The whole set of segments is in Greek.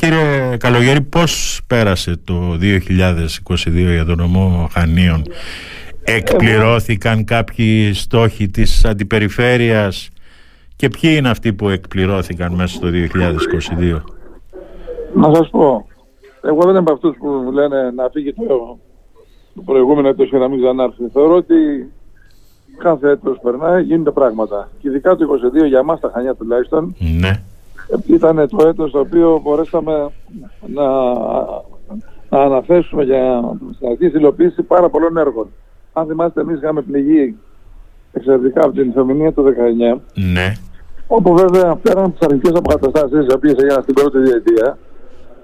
Κύριε Καλογέρη, πώς πέρασε το 2022 για τον νομό Χανίων; Εκπληρώθηκαν κάποιοι στόχοι της αντιπεριφέρειας και ποιοι είναι αυτοί που εκπληρώθηκαν μέσα στο 2022. Να σας πω, εγώ δεν είμαι από αυτούς που λένε να φύγει το, το προηγούμενο έτος και να μην ξανάρθει. Θεωρώ ότι κάθε έτος περνάει, γίνονται πράγματα. Και ειδικά το 2022 για μας τα Χανιά τουλάχιστον, Ναι. Ήταν το έτος το οποίο μπορέσαμε να, να αναθέσουμε για στην αρχή υλοποίηση πάρα πολλών έργων. Αν θυμάστε εμείς είχαμε πληγεί εξαιρετικά από την θεομηνία του 19, Ναι. όπου βέβαια πέραν από τις αρχικές αποκαταστάσεις οι οποίες έγιναν στην πρώτη διετία,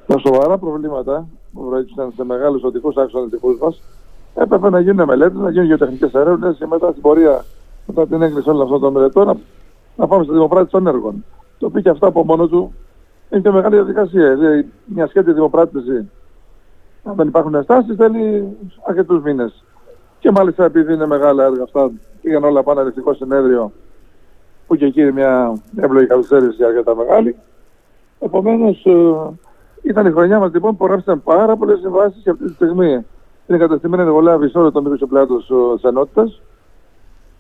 τα σοβαρά προβλήματα που προέκυψαν σε μεγάλους οδικούς άξονες δικούς μας, έπρεπε να γίνουν μελέτες, να γίνουν γεωτεχνικές έρευνες και μετά στην πορεία, μετά την έγκριση όλων αυτών των μελετών, να, να πάμε στη δημοπράτηση των έργων. Το οποίο και αυτό από μόνος του είναι και μεγάλη διαδικασία. Δηλαδή, μια σχέδια δημοπράτηση, αν δεν υπάρχουν ενστάσεις, θέλει αρκετούς μήνες. Και μάλιστα επειδή είναι μεγάλα έργα αυτά, πήγαν όλα πάνω ελεκτικό συνέδριο, που και εκεί είναι μια εύλογη καθυστέρηση αρκετά μεγάλη. Επομένως, ήταν η χρονιά μας λοιπόν που γράψαν πάρα πολλές συμβάσεις και αυτή τη στιγμή είναι καταστημένη εργολάβη σε όλο το μήκος του πλάτος της ενότητας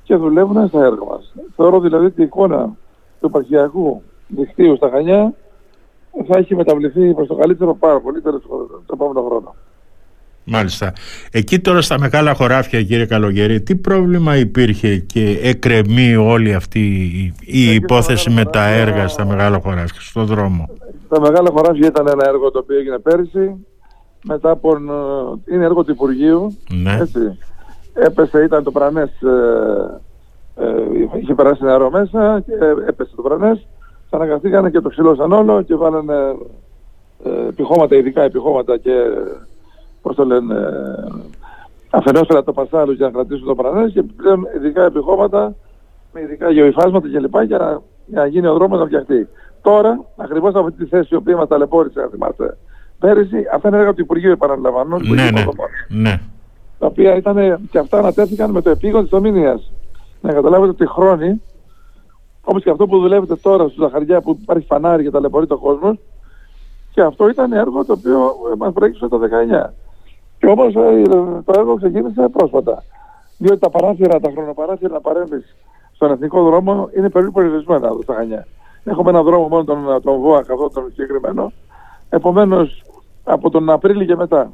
και δουλεύουν στα έργα μας. Θεωρώ δηλαδή ότι η εικόνα του επαρχιακού δικτύου στα Χανιά θα έχει μεταβληθεί προς το καλύτερο πάρα πολύ το επόμενο χρόνο. Μάλιστα. Εκεί τώρα στα μεγάλα χωράφια κύριε Καλογερή τι πρόβλημα υπήρχε και εκρεμεί όλη αυτή η, η υπόθεση με τα έργα στα μεγάλα χωράφια, στο δρόμο; Τα μεγάλα χωράφια ήταν ένα έργο το οποίο έγινε πέρυσι. Μετά από. ε, είναι έργο του Υπουργείου. Ναι. Έτσι. Έπεσε, ήταν το Πρανές. Ε, ε, είχε περάσει νερό μέσα και έπεσε το Πρανές. Αναγκαστήκανε και το ξυλώσαν όλο και βάλανε ε, επιχώματα, ειδικά επιχώματα και πώς το λένε, ε, αφενός το πασάλου για να κρατήσουν το Πρανές και πλέον ειδικά επιχώματα με ειδικά γεωυφάσματα κλπ. Για, να- για να γίνει ο δρόμος να φτιαχτεί. Τώρα, ακριβώς από αυτή τη θέση η οποία μας ταλαιπώρησε, αν θυμάστε, πέρυσι, αυτά είναι έργα του Υπουργείου επαναλαμβάνω, του Ναι, Υπουργείου ναι, Υποδομών, ναι. τα οποία ήταν και αυτά ανατέθηκαν με το επίγον της ομήνιας. Να καταλάβετε ότι χρόνοι, όπως και αυτό που δουλεύετε τώρα στους Ζαχαριά που υπάρχει φανάρι και ταλαιπωρεί το κόσμο, και αυτό ήταν έργο το οποίο ε, μας προέκυψε το 19. Και όμως ε, το έργο ξεκίνησε πρόσφατα. Διότι τα παράθυρα, τα χρονοπαράθυρα να παρέμβεις στον εθνικό δρόμο είναι περίπου περιορισμένα εδώ στα Χανιά. Έχουμε ένα δρόμο μόνο τον, τον ΒΟΑΚ, αυτό τον συγκεκριμένο. Επομένως, από τον Απρίλιο και μετά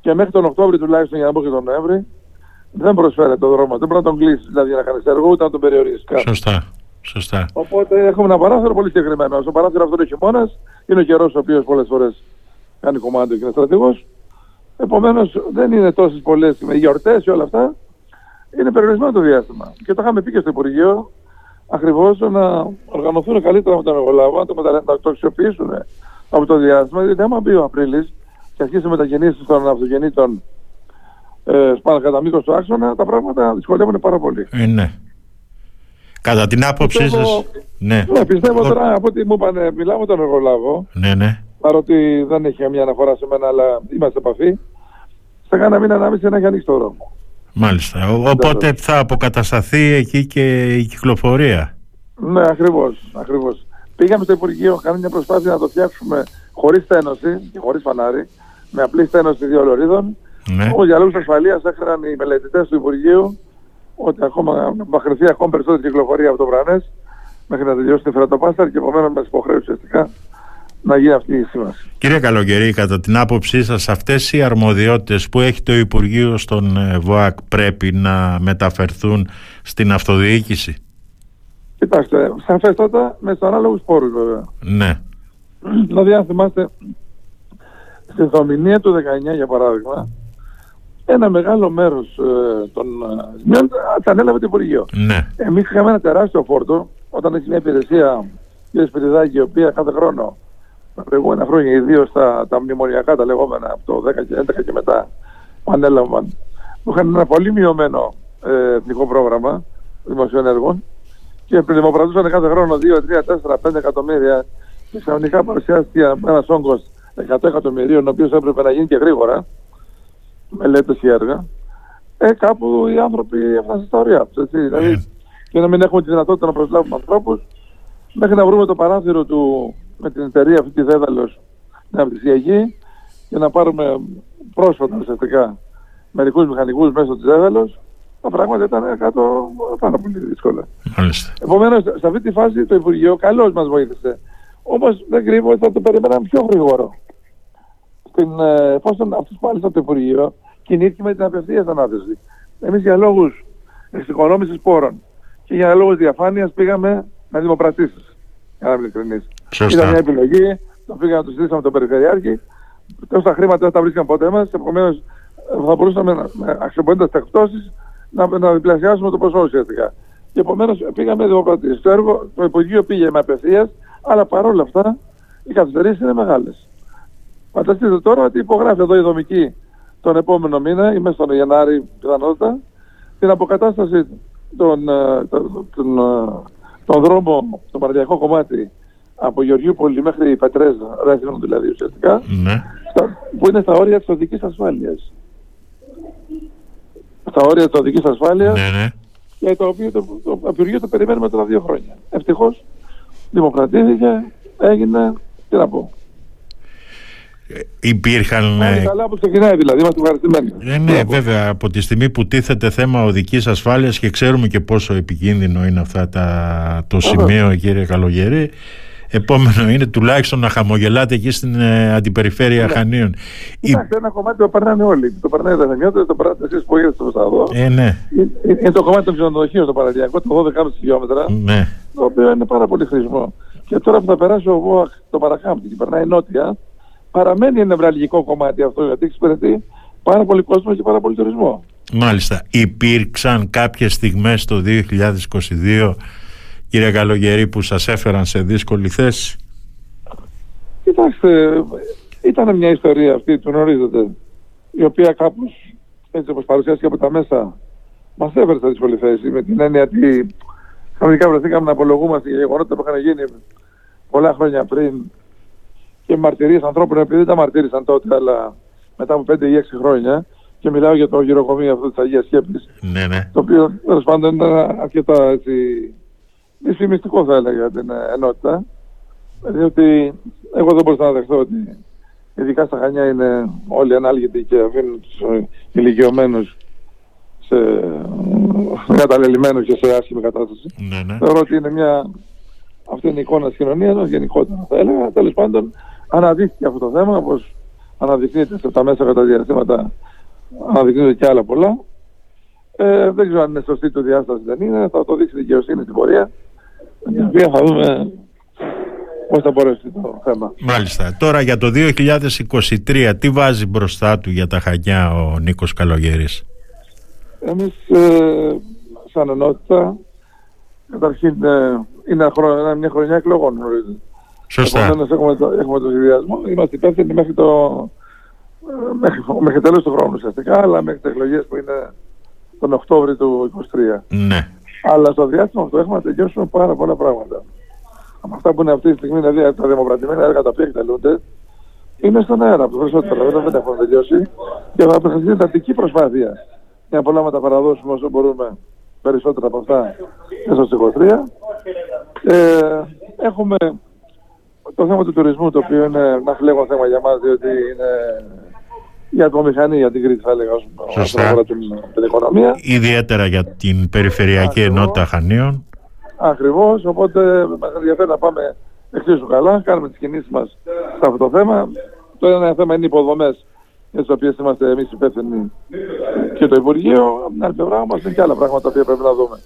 και μέχρι τον Οκτώβριο τουλάχιστον για να πω και τον Νοέμβρη, δεν προσφέρεται το δρόμο. Δεν μπορεί να τον κλείσεις δηλαδή για να κάνεις έργο, ούτε να τον περιορίσει. καν. Σωστά. Σωστά. Οπότε έχουμε ένα παράθυρο πολύ συγκεκριμένο. Στο παράθυρο αυτό είναι χειμώνα, είναι ο καιρός ο οποίος πολλές φορές κάνει κομμάτι και είναι στρατηγός. Επομένως δεν είναι τόσες πολλές με γιορτές και όλα αυτά. Είναι περιορισμένο το διάστημα. Και το είχαμε πει και στο Υπουργείο ακριβώς να οργανωθούν καλύτερα με τον εργολάβο, να το, μετα... να το αξιοποιήσουν από το διάστημα. Γιατί άμα μπει ο Απρίλης και αρχίσει μετακινήσεις των αυτοκινήτων ε, σπάνω κατά μήκος του άξονα, τα πράγματα δυσκολεύουν πάρα πολύ. Ε, ναι. Κατά την άποψή Πιστεύω- σας... Ναι. Ναι, πιστεύω Ο- τώρα από ό,τι μου είπανε, μιλάω με τον εργολάβο, Ναι, ναι. παρότι δεν έχει καμία αναφορά σε μένα, αλλά είμαστε σε επαφή. Σε κάνα μήνα να να έχει ανοίξει το δρόμο. Μάλιστα. Ο- Οπότε θα αποκατασταθεί εκεί και η κυκλοφορία. Ναι, ακριβώς. Ακριβώς. Πήγαμε στο Υπουργείο, κάναμε μια προσπάθεια να το φτιάξουμε χωρίς στένωση και χωρίς φανάρι, με απλή στένωση δύο λωρίδων. Ναι. Όμως για λόγους ασφαλείας έκαναν οι μελετητές του Υπουργείου ότι ακόμα θα χρειαστεί ακόμα περισσότερη κυκλοφορία από το Βρανές μέχρι να τελειώσει την Φερατοπάσταρ και επομένως μας υποχρέωσε ουσιαστικά να γίνει αυτή η σύμβαση. Κύριε Καλογερή, κατά την άποψή σας αυτές οι αρμοδιότητες που έχει το Υπουργείο στον ε, ΒΟΑΚ πρέπει να μεταφερθούν στην αυτοδιοίκηση; Κοιτάξτε, σαφέστατα με τους ανάλογους πόρους βέβαια. Ναι. δηλαδή αν θυμάστε στη Δομηνία του 19 για παράδειγμα ένα μεγάλο μέρος ε, των ε, σημείων τα ανέλαβε το Υπουργείο. Ναι. Εμείς είχαμε ένα τεράστιο φόρτο όταν έχει μια υπηρεσία κύριε Σπυριδάκη η οποία κάθε χρόνο τα προηγούμενα χρόνια ιδίως τα, τα μνημονιακά τα λεγόμενα από το 10 και 11 και μετά που ανέλαβαν που είχαν ένα πολύ μειωμένο ε, εθνικό πρόγραμμα δημοσίων έργων και δημοπρατούσαν κάθε χρόνο 2, 3, 4, 5 εκατομμύρια και ξαφνικά παρουσιάστηκε ένας όγκος 100 εκατομμυρίων ο οποίος έπρεπε να γίνει και γρήγορα μελέτες και έργα ε, κάπου οι άνθρωποι έφτασαν στα ωριά τους, έτσι. Δηλαδή, και να μην έχουμε τη δυνατότητα να προσλάβουμε ανθρώπους μέχρι να βρούμε το παράθυρο του με την εταιρεία αυτή της Δέδαλος ναυτισιακή για να πάρουμε πρόσφατα ουσιαστικά μερικούς μηχανικούς μέσω της Εύελος τα πράγματα ήταν κάτω πάρα πολύ δύσκολα. Μάλιστα. Επομένως, σε αυτή τη φάση το Υπουργείο καλώς μας βοήθησε. Όμως δεν κρύβω ότι θα το περιμέναμε πιο γρήγορο. Στην, ε, εφόσον αυτός μάλιστα το Υπουργείο κινήθηκε με την απευθείας ανάθεση. Εμείς για λόγους εξοικονόμησης πόρων και για λόγους διαφάνειας πήγαμε με δημοπρατήσεις. Για να είμαι ειλικρινής. Ήταν μια επιλογή, το πήγαμε να το συζητήσαμε τον Περιφερειάρχη. Τόσα χρήματα δεν τα βρίσκαν ποτέ μας, επομένως θα μπορούσαμε να, αξιοποιώντας τα εκτόσεις να, να διπλασιάσουμε το ποσό ουσιαστικά. Και επομένως πήγαμε δημοκρατίες. Το έργο, το Υπουργείο πήγε με απευθείας, αλλά παρόλα αυτά οι καθυστερήσεις είναι μεγάλες. Φανταστείτε τώρα ότι υπογράφει εδώ η δομική τον επόμενο μήνα ή μέσα στον Γενάρη πιθανότητα την αποκατάσταση των, ε, τον, τον, ε, τον δρόμο, το παραδιακό κομμάτι από Γεωργιούπολη μέχρι Πετρές, Ρέθινο δηλαδή ουσιαστικά, ναι. που είναι στα όρια της οδικής ασφάλειας στα όρια της οδικής ασφάλειας ναι, ναι. και το οποίο το, το, το Υπουργείο το περιμένουμε τώρα δύο χρόνια. Ευτυχώς δημοκρατήθηκε, έγινε, τι να πω. Ε, υπήρχαν... Είναι καλά που ξεκινάει δηλαδή, είμαστε ευχαριστημένοι. Ναι, ναι, βέβαια, από τη στιγμή που τίθεται θέμα οδικής ασφάλειας και ξέρουμε και πόσο επικίνδυνο είναι αυτά τα, το σημείο, κύριε Καλογερή, Επόμενο είναι τουλάχιστον να χαμογελάτε εκεί στην ε, αντιπεριφέρεια ναι. Χανίων. Κοιτάξτε, ένα κομμάτι το περνάνε όλοι. Το περνάει τα Χανιώτα, το περνάτε εσείς που είστε στο Σταδό. Ε, ναι. Είναι το κομμάτι των ξενοδοχείων το παραδιακό, το 12,5 χιλιόμετρα. Ναι. Το οποίο είναι πάρα πολύ χρήσιμο. Και τώρα που θα περάσει ο ΒΟΑΚ το Παρακάμπτη και περνάει νότια, παραμένει ένα νευραλγικό κομμάτι αυτό γιατί εξυπηρετεί πάρα πολύ κόσμο και πάρα πολύ τουρισμό. Μάλιστα. Υπήρξαν κάποιες στιγμές το 2022 κύριε Καλογερή που σας έφεραν σε δύσκολη θέση; Κοιτάξτε, ήταν μια ιστορία αυτή, του γνωρίζετε, η οποία κάπως έτσι όπως παρουσιάστηκε από τα μέσα μας έφερε σε δύσκολη θέση με την έννοια ότι κανονικά βρεθήκαμε να απολογούμαστε για γεγονότα που είχαν γίνει πολλά χρόνια πριν και μαρτυρίες ανθρώπων επειδή δεν τα μαρτύρησαν τότε αλλά μετά από 5 ή 6 χρόνια και μιλάω για το γυροκομείο αυτό της Αγίας Σκέπης ναι, ναι. το οποίο τέλος πάντων ήταν αρκετά έτσι δυσφημιστικό θα έλεγα την ε, ενότητα. Διότι εγώ δεν μπορούσα να δεχθώ ότι ειδικά στα Χανιά είναι όλοι ανάλγητοι και αφήνουν τους ε, ηλικιωμένους σε καταλελειμμένους και σε άσχημη κατάσταση. Ναι, ναι. Θεωρώ ότι είναι μια αυτή είναι η εικόνα της κοινωνίας γενικότερα θα έλεγα. Τέλος πάντων αναδείχθηκε αυτό το θέμα όπως αναδεικνύεται σε τα μέσα κατά διαστήματα αναδεικνύεται και άλλα πολλά. Ε, δεν ξέρω αν είναι σωστή το διάσταση δεν είναι, θα το δείξει η δικαιοσύνη στην πορεία την οποία θα δούμε πώς θα μπορέσει το θέμα. Μάλιστα. Τώρα για το 2023 τι βάζει μπροστά του για τα Χανιά ο Νίκος Καλογέρης. Εμείς ε, σαν ενότητα καταρχήν ε, είναι χρόνο, μια χρονιά εκλογών γνωρίζετε. Σωστά. Επομένως έχουμε το, έχουμε το σχεδιασμό, είμαστε υπεύθυνοι μέχρι το ε, μέχρι, μέχρι τέλος του χρόνου ουσιαστικά, αλλά μέχρι τις εκλογές που είναι τον Οκτώβριο του 2023. Ναι. Αλλά στο διάστημα αυτό έχουμε να τελειώσουμε πάρα πολλά πράγματα. Από αυτά που είναι αυτή τη στιγμή, δηλαδή τα δημοκρατημένα έργα τα οποία εκτελούνται, είναι στον αέρα. Από περισσότερα βέβαια δεν έχουν τελειώσει και θα απευθυνθεί εντατική προσπάθεια για πολλά να τα παραδώσουμε όσο μπορούμε περισσότερα από αυτά μέσα στο 23. Ε, έχουμε το θέμα του τουρισμού, το οποίο είναι ένα φλέγον θέμα για μας, διότι είναι για το μηχανή, για την Κρήτη θα έλεγα όσον αφορά την, την οικονομία. Ιδιαίτερα για την περιφερειακή Ακριβώς. ενότητα Χανίων. Ακριβώς, οπότε μας ενδιαφέρει να πάμε εξίσου καλά, κάνουμε τις κινήσεις μας σε αυτό το θέμα. Το ένα θέμα είναι οι υποδομές για τις οποίες είμαστε εμείς υπεύθυνοι και το Υπουργείο. Από την άλλη πλευρά όμως είναι και άλλα πράγματα που πρέπει να δούμε.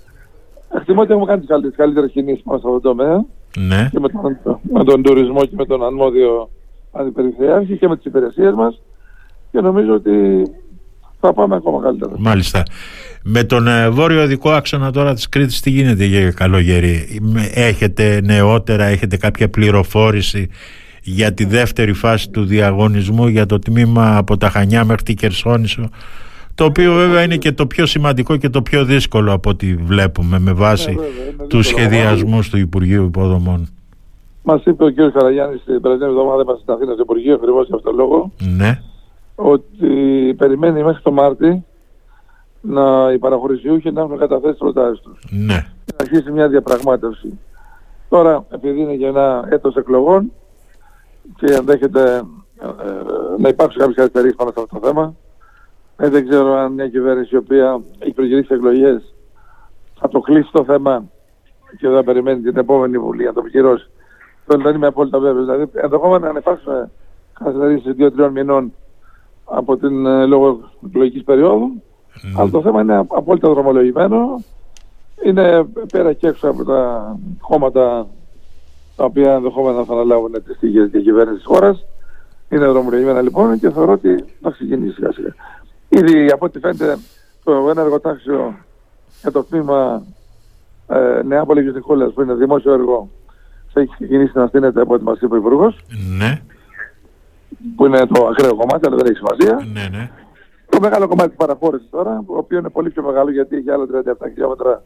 Εκτιμώ ότι έχουμε κάνει τις καλύτερες, καλύτερες κινήσεις μας σε αυτό το τομέα. Ναι. Και με τον, με τον τουρισμό και με τον αρμόδιο αντιπεριφερειάρχη και με τις υπηρεσίες μας και νομίζω ότι θα πάμε ακόμα καλύτερα. Μάλιστα. Με τον ε, βόρειο δικό άξονα τώρα της Κρήτης τι γίνεται για καλογερή; Έχετε νεότερα, έχετε κάποια πληροφόρηση για τη δεύτερη φάση του διαγωνισμού για το τμήμα από τα Χανιά μέχρι τη Κερσόνησο το οποίο βέβαια είναι και το πιο σημαντικό και το πιο δύσκολο από ό,τι βλέπουμε με βάση ναι, βέβαια, τους σχεδιασμούς του Υπουργείου Υποδομών. Μας είπε ο κ. Καραγιάννης την περασμένη εβδομάδα είμαστε στην Αθήνα στο Υπουργείο ακριβώς για αυτόν τον λόγο. Ναι ότι περιμένει μέχρι το Μάρτι να οι παραχωρησιούχοι να έχουν καταθέσει προτάσεις τους. Ναι. Να αρχίσει μια διαπραγμάτευση. Τώρα, επειδή είναι για ένα έτος εκλογών, και ενδέχεται ε, να υπάρξουν κάποιες καθυστερήσεις πάνω σε αυτό το θέμα. Ε, δεν ξέρω αν μια κυβέρνηση η οποία έχει προγυρίσει εκλογές θα το κλείσει το θέμα και δεν περιμένει την επόμενη βουλή να το επικυρώσει. Θέλω δεν είμαι απόλυτα βέβαιος. Δηλαδή, ενδεχόμενα να υπάρξουν καθυστερήσεις δύο-τριών μηνών από την ε, λόγω εκλογικής περίοδου. Mm. Αλλά το θέμα είναι απόλυτα δρομολογημένο. Είναι πέρα και έξω από τα κόμματα τα οποία ενδεχόμενα θα αναλάβουν τη στοιχεία και κυβέρνησης της χώρας. Είναι δρομολογημένα λοιπόν και θεωρώ ότι θα ξεκινήσει σιγά σιγά. Ήδη από ό,τι φαίνεται το ένα εργοτάξιο για το τμήμα ε, Νεάπολη και που είναι δημόσιο έργο θα έχει ξεκινήσει να στείνεται από ό,τι μας είπε ο Υπουργός. Ναι. Που είναι το ακραίο κομμάτι, αλλά δεν έχει σημασία. Ναι, ναι. Το μεγάλο κομμάτι της παραχώρησης τώρα, το οποίο είναι πολύ πιο μεγάλο γιατί έχει άλλα 37 χιλιόμετρα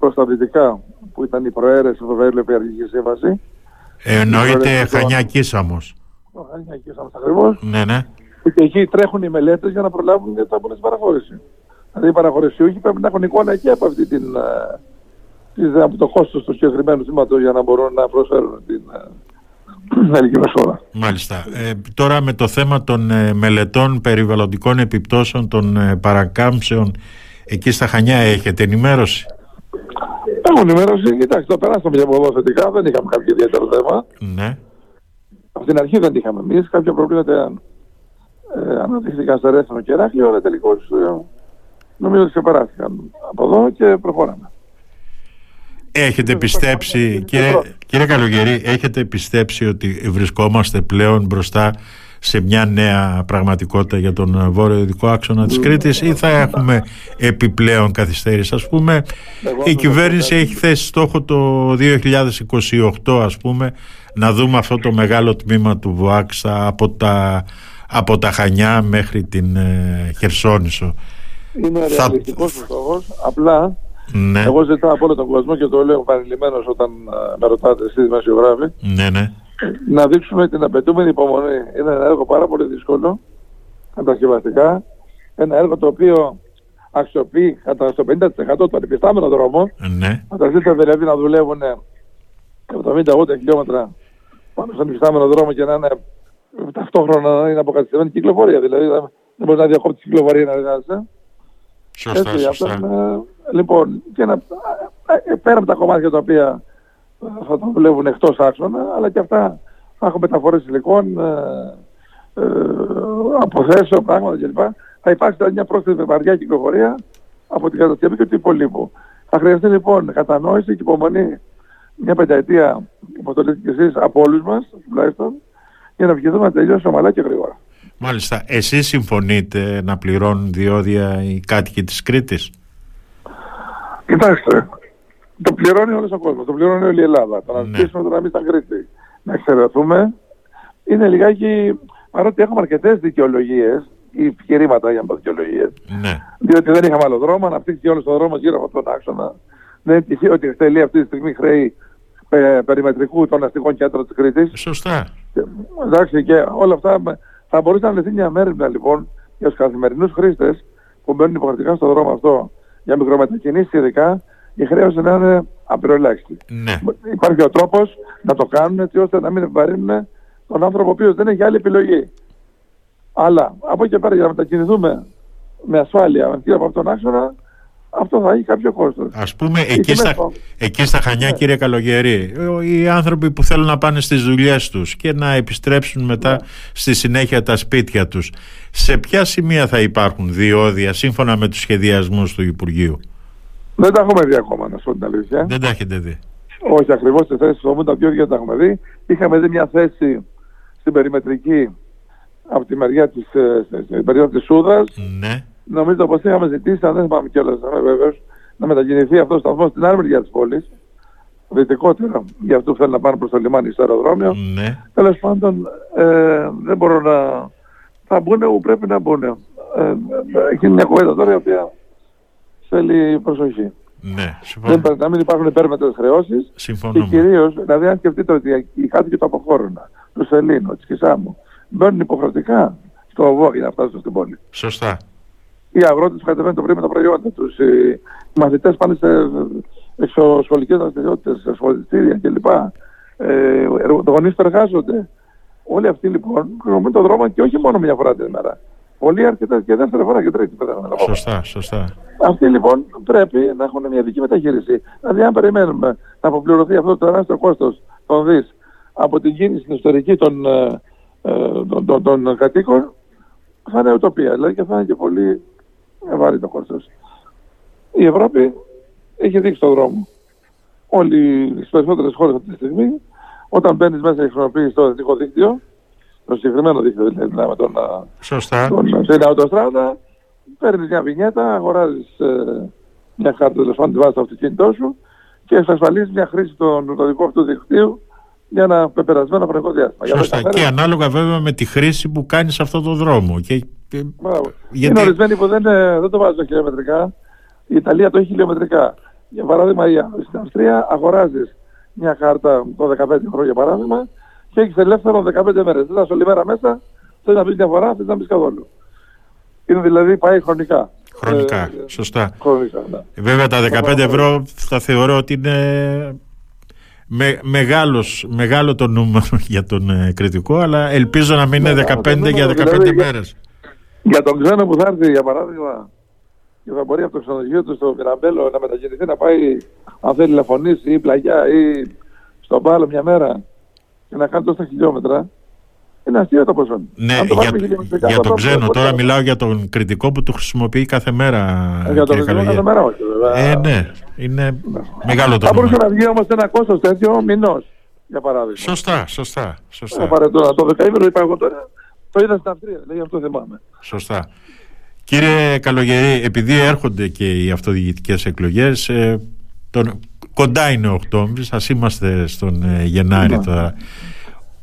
προς τα δυτικά, που ήταν η προαίρεση του Βερολίνου η αρχική σύμβαση. Ε, εννοείται Χανιά Κίσαμος. Χανιά Κίσαμος ακριβώς. Ναι, ναι. Και εκεί τρέχουν οι μελέτες για να προλάβουν για θα μπουν στην παραχώρηση. Δηλαδή οι παραχωρησιούχοι πρέπει να έχουν εικόνα και από αυτή την, ε, από το κόστος του συγκεκριμένου θύματος για να μπορούν να προσφέρουν την ε, ελληνική μεσόρα. Μάλιστα. Ε, τώρα με το θέμα των ε, μελετών περιβαλλοντικών επιπτώσεων των ε, παρακάμψεων εκεί στα Χανιά έχετε ενημέρωση; Έχω ενημέρωση. Κοιτάξτε, το περάσαμε για εδώ θετικά. Δεν είχαμε κάποιο ιδιαίτερο θέμα. Ναι. Από την αρχή δεν είχαμε εμεί. Κάποια προβλήματα ε, αναδείχθηκαν στο Ρέθινο και Εράκλειο, αλλά τελικώ ε, νομίζω ότι ξεπεράστηκαν από εδώ και προχωράμε. Έχετε πιστέψει, κύριε, κύριε Καλογερή, έχετε πιστέψει ότι βρισκόμαστε πλέον μπροστά σε μια νέα πραγματικότητα για τον βόρειο-ειδικό άξονα της Κρήτης ή θα έχουμε επιπλέον καθυστέρηση. Ας πούμε, η κυβέρνηση έχει θέσει στόχο το 2028, ας πούμε, να δούμε αυτό το μεγάλο τμήμα του ΒΟΑΞΑ από τα, από τα Χανιά μέχρι την ε, Χερσόνησο. Είναι θα... ρεαλιστικός ο στόχος, απλά ναι. εγώ ζητάω από όλο τον κόσμο και το λέω επανειλημμένος όταν ε, με ρωτάτε εσείς δημοσιογράφοι ναι, ναι να δείξουμε την απαιτούμενη υπομονή. Είναι ένα έργο πάρα πολύ δύσκολο, κατασκευαστικά. Ένα έργο το οποίο αξιοποιεί κατά στο 50% το αντιπιστάμενο δρόμο. Ναι. Φανταστείτε δηλαδή να δουλεύουν 70-80 χιλιόμετρα πάνω στον αντιπιστάμενο δρόμο και να είναι ταυτόχρονα να είναι αποκαταστημένη κυκλοφορία. Δηλαδή δεν μπορείς να διακόπτεις την κυκλοφορία να εργάζεσαι. Σωστά, Έτσι, σωστά. Είναι, λοιπόν, και να, ε, πέρα από τα κομμάτια τα οποία θα το δουλεύουν εκτός άξονα, αλλά και αυτά θα έχουν μεταφορές υλικών, ε, ε, αποθέσεων, πράγματα κλπ. Θα υπάρξει δηλαδή μια πρόσθετη βαριά κυκλοφορία από την κατασκευή και του υπολείπου. Θα χρειαστεί λοιπόν κατανόηση και υπομονή μια πενταετία, όπως το λέτε και εσείς, από όλους μας, τουλάχιστον, για να βγούμε να τελειώσει ομαλά και γρήγορα. Μάλιστα. Εσείς συμφωνείτε να πληρώνουν διόδια οι κάτοικοι της Κρήτης; Κοιτάξτε, το πληρώνει όλος ο κόσμος. Το πληρώνει όλη η Ελλάδα. Το να ναι. ζητήσουμε τώρα εμείς στα Κρήτη να εξαιρεθούμε είναι λιγάκι. Παρότι έχουμε αρκετές δικαιολογίες ή επιχειρήματα για να δικαιολογίες. Ναι. Διότι δεν είχαμε άλλο δρόμο, αναπτύχθηκε όλος ο δρόμος γύρω από αυτόν τον άξονα. Δεν είναι τυχαίο ότι εκτελεί αυτή τη στιγμή χρέη ε, περιμετρικού των αστικών κέντρων της Κρήτης. Σωστά. εντάξει, και όλα αυτά θα μπορούσε να λυθεί μια μέρημνα λοιπόν για τους καθημερινούς χρήστες που μπαίνουν υποχρεωτικά στον δρόμο αυτό για μικρομετακινήσεις ειδικά η χρέωση να είναι απειροελάχιστη. Ναι. Υπάρχει ο τρόπος να το κάνουν έτσι ώστε να μην επιβαρύνουν τον άνθρωπο ο οποίος δεν έχει άλλη επιλογή. Αλλά από εκεί και πέρα για να μετακινηθούμε με ασφάλεια με από αυτόν τον άξονα, αυτό θα έχει κάποιο κόστος. Α πούμε, εκεί στα, εκεί στα Χανιά, ναι. κύριε Καλογερή, οι άνθρωποι που θέλουν να πάνε στις δουλειές τους και να επιστρέψουν μετά ναι. στη συνέχεια τα σπίτια τους, σε ποια σημεία θα υπάρχουν διόδια σύμφωνα με τους σχεδιασμούς του Υπουργείου; Δεν τα έχουμε δει ακόμα, να σου πω την αλήθεια. Δεν τα έχετε δει. Όχι, ακριβώς στη θέση του τα πιο τα έχουμε δει. Είχαμε δει μια θέση στην περιμετρική από τη μεριά της ε, της Σούδας. Ναι. Νομίζω πως είχαμε ζητήσει, αν δεν θυμάμαι κιόλας, είμαι βέβαιος, να μετακινηθεί αυτό ο σταθμό στην άλλη μεριά της πόλης. Δυτικότερα, για αυτού που θέλουν να πάνε προς το λιμάνι στο αεροδρόμιο. Ναι. Τέλος πάντων, ε, δεν μπορώ να. Θα μπουν όπου πρέπει να μπουν. Ε, ε, έχει μια κουβέντα τώρα η οποία θέλει προσοχή. Ναι, Δεν, να μην υπάρχουν υπέρμετρες χρεώσεις. Και κυρίως, δηλαδή, αν σκεφτείτε ότι οι κάτοικοι του Αποχώρωνα, του Σελήνου, τη Κισάμου, μπαίνουν υποχρεωτικά στο ΟΒΟ για να φτάσουν στην πόλη. Σωστά. Οι αγρότες του κατεβαίνουν το πρωί με τα προϊόντα τους. Οι μαθητές πάνε σε εξωσχολικέ δραστηριότητες, σε σχολιστήρια κλπ. Ε, γονείς που εργάζονται Όλοι αυτοί λοιπόν χρησιμοποιούν τον δρόμο και όχι μόνο μια φορά την ημέρα. Πολλοί αρκετές και δεύτερη φορά και τρίτη φορά. Σωστά, σωστά. Αυτοί λοιπόν πρέπει να έχουν μια δική μεταχείριση. Δηλαδή, αν περιμένουμε να αποπληρωθεί αυτό το τεράστιο κόστος των ΔΙΣ από την κίνηση στην ιστορική των, ε, ε, των, των, των, κατοίκων, θα είναι ουτοπία. Δηλαδή και θα είναι και πολύ ευάρη το κόστος. Η Ευρώπη έχει δείξει τον δρόμο. Όλοι οι περισσότερες χώρες αυτή τη στιγμή, όταν μπαίνεις μέσα και χρησιμοποιείς το εθνικό δίκτυο, το συγκεκριμένο δίκτυο δηλαδή με τον, Σωστά. τον, την αυτοστράδα, παίρνεις μια βινιέτα, αγοράζεις ε, μια χάρτα τέλο πάντων, τη βάζεις στο αυτοκίνητό σου και εξασφαλίζει μια χρήση των, του δικού αυτού δικτύου για ένα πεπερασμένο χρονικό διάστημα. Σωστά. Και ανάλογα βέβαια με τη χρήση που κάνεις σε αυτό το δρόμο. Και... Γιατί... Είναι ορισμένοι που δεν, ε, δεν το βάζουν χιλιομετρικά. Η Ιταλία το έχει χιλιομετρικά. Για παράδειγμα, στην Αυστρία αγοράζεις μια χάρτα το 15 χρόνια για παράδειγμα και έχεις ελεύθερο 15 μέρες. Δεν θα όλη μέρα μέσα, θε να πει μια φορά, θε να πει καθόλου. Είναι δηλαδή πάει χρονικά. Χρονικά, ε, σωστά. Χρονικά, ναι. Βέβαια τα 15 ευρώ θα θεωρώ ότι είναι με, μεγάλος, μεγάλο το νούμερο για τον ε, κριτικό, αλλά ελπίζω να μην είναι 15 ναι, για 15 δηλαδή, μέρες. Για, τον ξένο που θα έρθει, για παράδειγμα, και θα μπορεί από το ξενοδοχείο του στο Μιραμπέλο να μετακινηθεί να πάει, αν θέλει, να φωνήσει ή πλαγιά ή στον Πάλο μια μέρα και να κάνει τόσα χιλιόμετρα, είναι αστείο το ποσό. Ναι, για, για τον ξένο. Τώρα μιλάω για τον κριτικό που το χρησιμοποιεί κάθε μέρα. Ε, για τον κριτικό κάθε μέρα, όχι. Ε, ναι, είναι ναι. μεγάλο το Θα μπορούσε να βγει όμως ένα κόστος τέτοιο μηνός, για παράδειγμα. Σωστά, σωστά. σωστά. Ε, τώρα, το δεκαήμερο είπα εγώ τώρα, το είδα στην Αυστρία, δηλαδή αυτό θυμάμαι. Σωστά. Κύριε Καλογερή, επειδή έρχονται και οι αυτοδιοικητικές εκλογές, ε, τον, κοντά είναι ο Οκτώβρης, ας είμαστε στον ε, Γενάρη ναι. τώρα.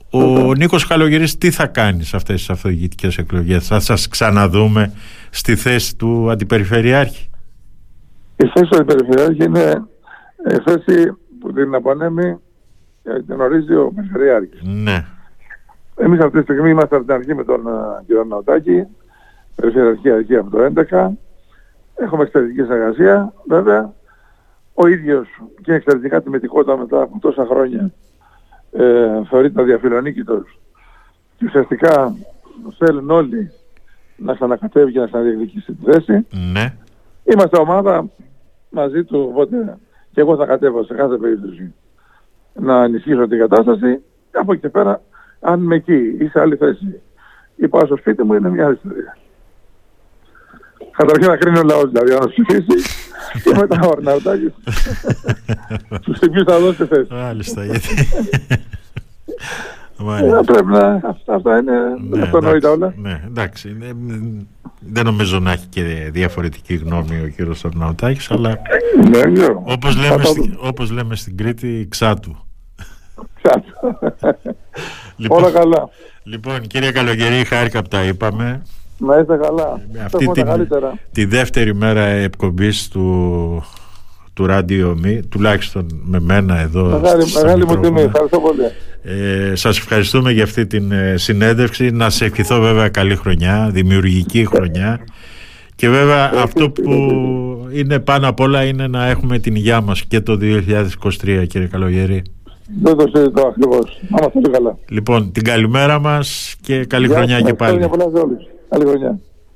Ο Νίκος Καλογερής τι θα κάνει σε αυτές τις αυτοδιοικητικές εκλογές, θα σας ξαναδούμε στη θέση του Αντιπεριφερειάρχη; Η θέση του Αντιπεριφερειάρχη είναι η θέση που την απονέμει και την ορίζει ο Περιφερειάρχης. Ναι. Εμείς αυτή τη στιγμή είμαστε από την αρχή με τον κ. Ναουτάκη, Περιφερειαρχική Αρχή από το 2011. Έχουμε εξαιρετική συνεργασία, βέβαια. Ο ίδιος και είναι εξαιρετικά τιμητικότητα μετά από τόσα χρόνια ε, θεωρείται αδιαφιλονίκητος και ουσιαστικά θέλουν όλοι να ξανακατέβει και να ξαναδιεκδικήσει τη θέση. Ναι. Είμαστε ομάδα μαζί του, οπότε και εγώ θα κατέβω σε κάθε περίπτωση να ενισχύσω την κατάσταση. Από εκεί και πέρα, αν είμαι εκεί ή σε άλλη θέση ή πάω στο σπίτι μου, είναι μια άλλη ιστορία. Καταρχήν να κρίνει ο λαός, δηλαδή, να ψηφίσει και μετά ο Αρναουτάκης στους οποίους θα δώσει θέση. Μάλιστα, γιατί... Ε, πρέπει να... Αυτά είναι ναι, αυτονόητα όλα. Ναι, εντάξει. δεν νομίζω να έχει και διαφορετική γνώμη ο κύριος Αρναουτάκης, αλλά ναι, όπως, λέμε, όπως λέμε στην Κρήτη, ξάτου. Ξάτου. λοιπόν, όλα καλά. Λοιπόν, κύριε Καλογερή, χάρηκα που τα είπαμε. Να είστε καλά. Με αυτή την, τη δεύτερη μέρα εκπομπής του, του Radio Me, τουλάχιστον με μένα εδώ. Μεγάλη, μεγάλη μου τιμή, ευχαριστώ πολύ. Ε, σας ευχαριστούμε για αυτή την ε, συνέντευξη. Να σε ευχηθώ βέβαια καλή χρονιά, δημιουργική χρονιά. Και βέβαια αυτό που είναι πάνω απ' όλα είναι να έχουμε την υγειά μας και το 2023 κύριε Καλογέρη. Δεν το συζητώ ακριβώς. Να καλά. Λοιπόν, την καλημέρα μας και καλή χρονιά και πάλι. Καλή χρονιά.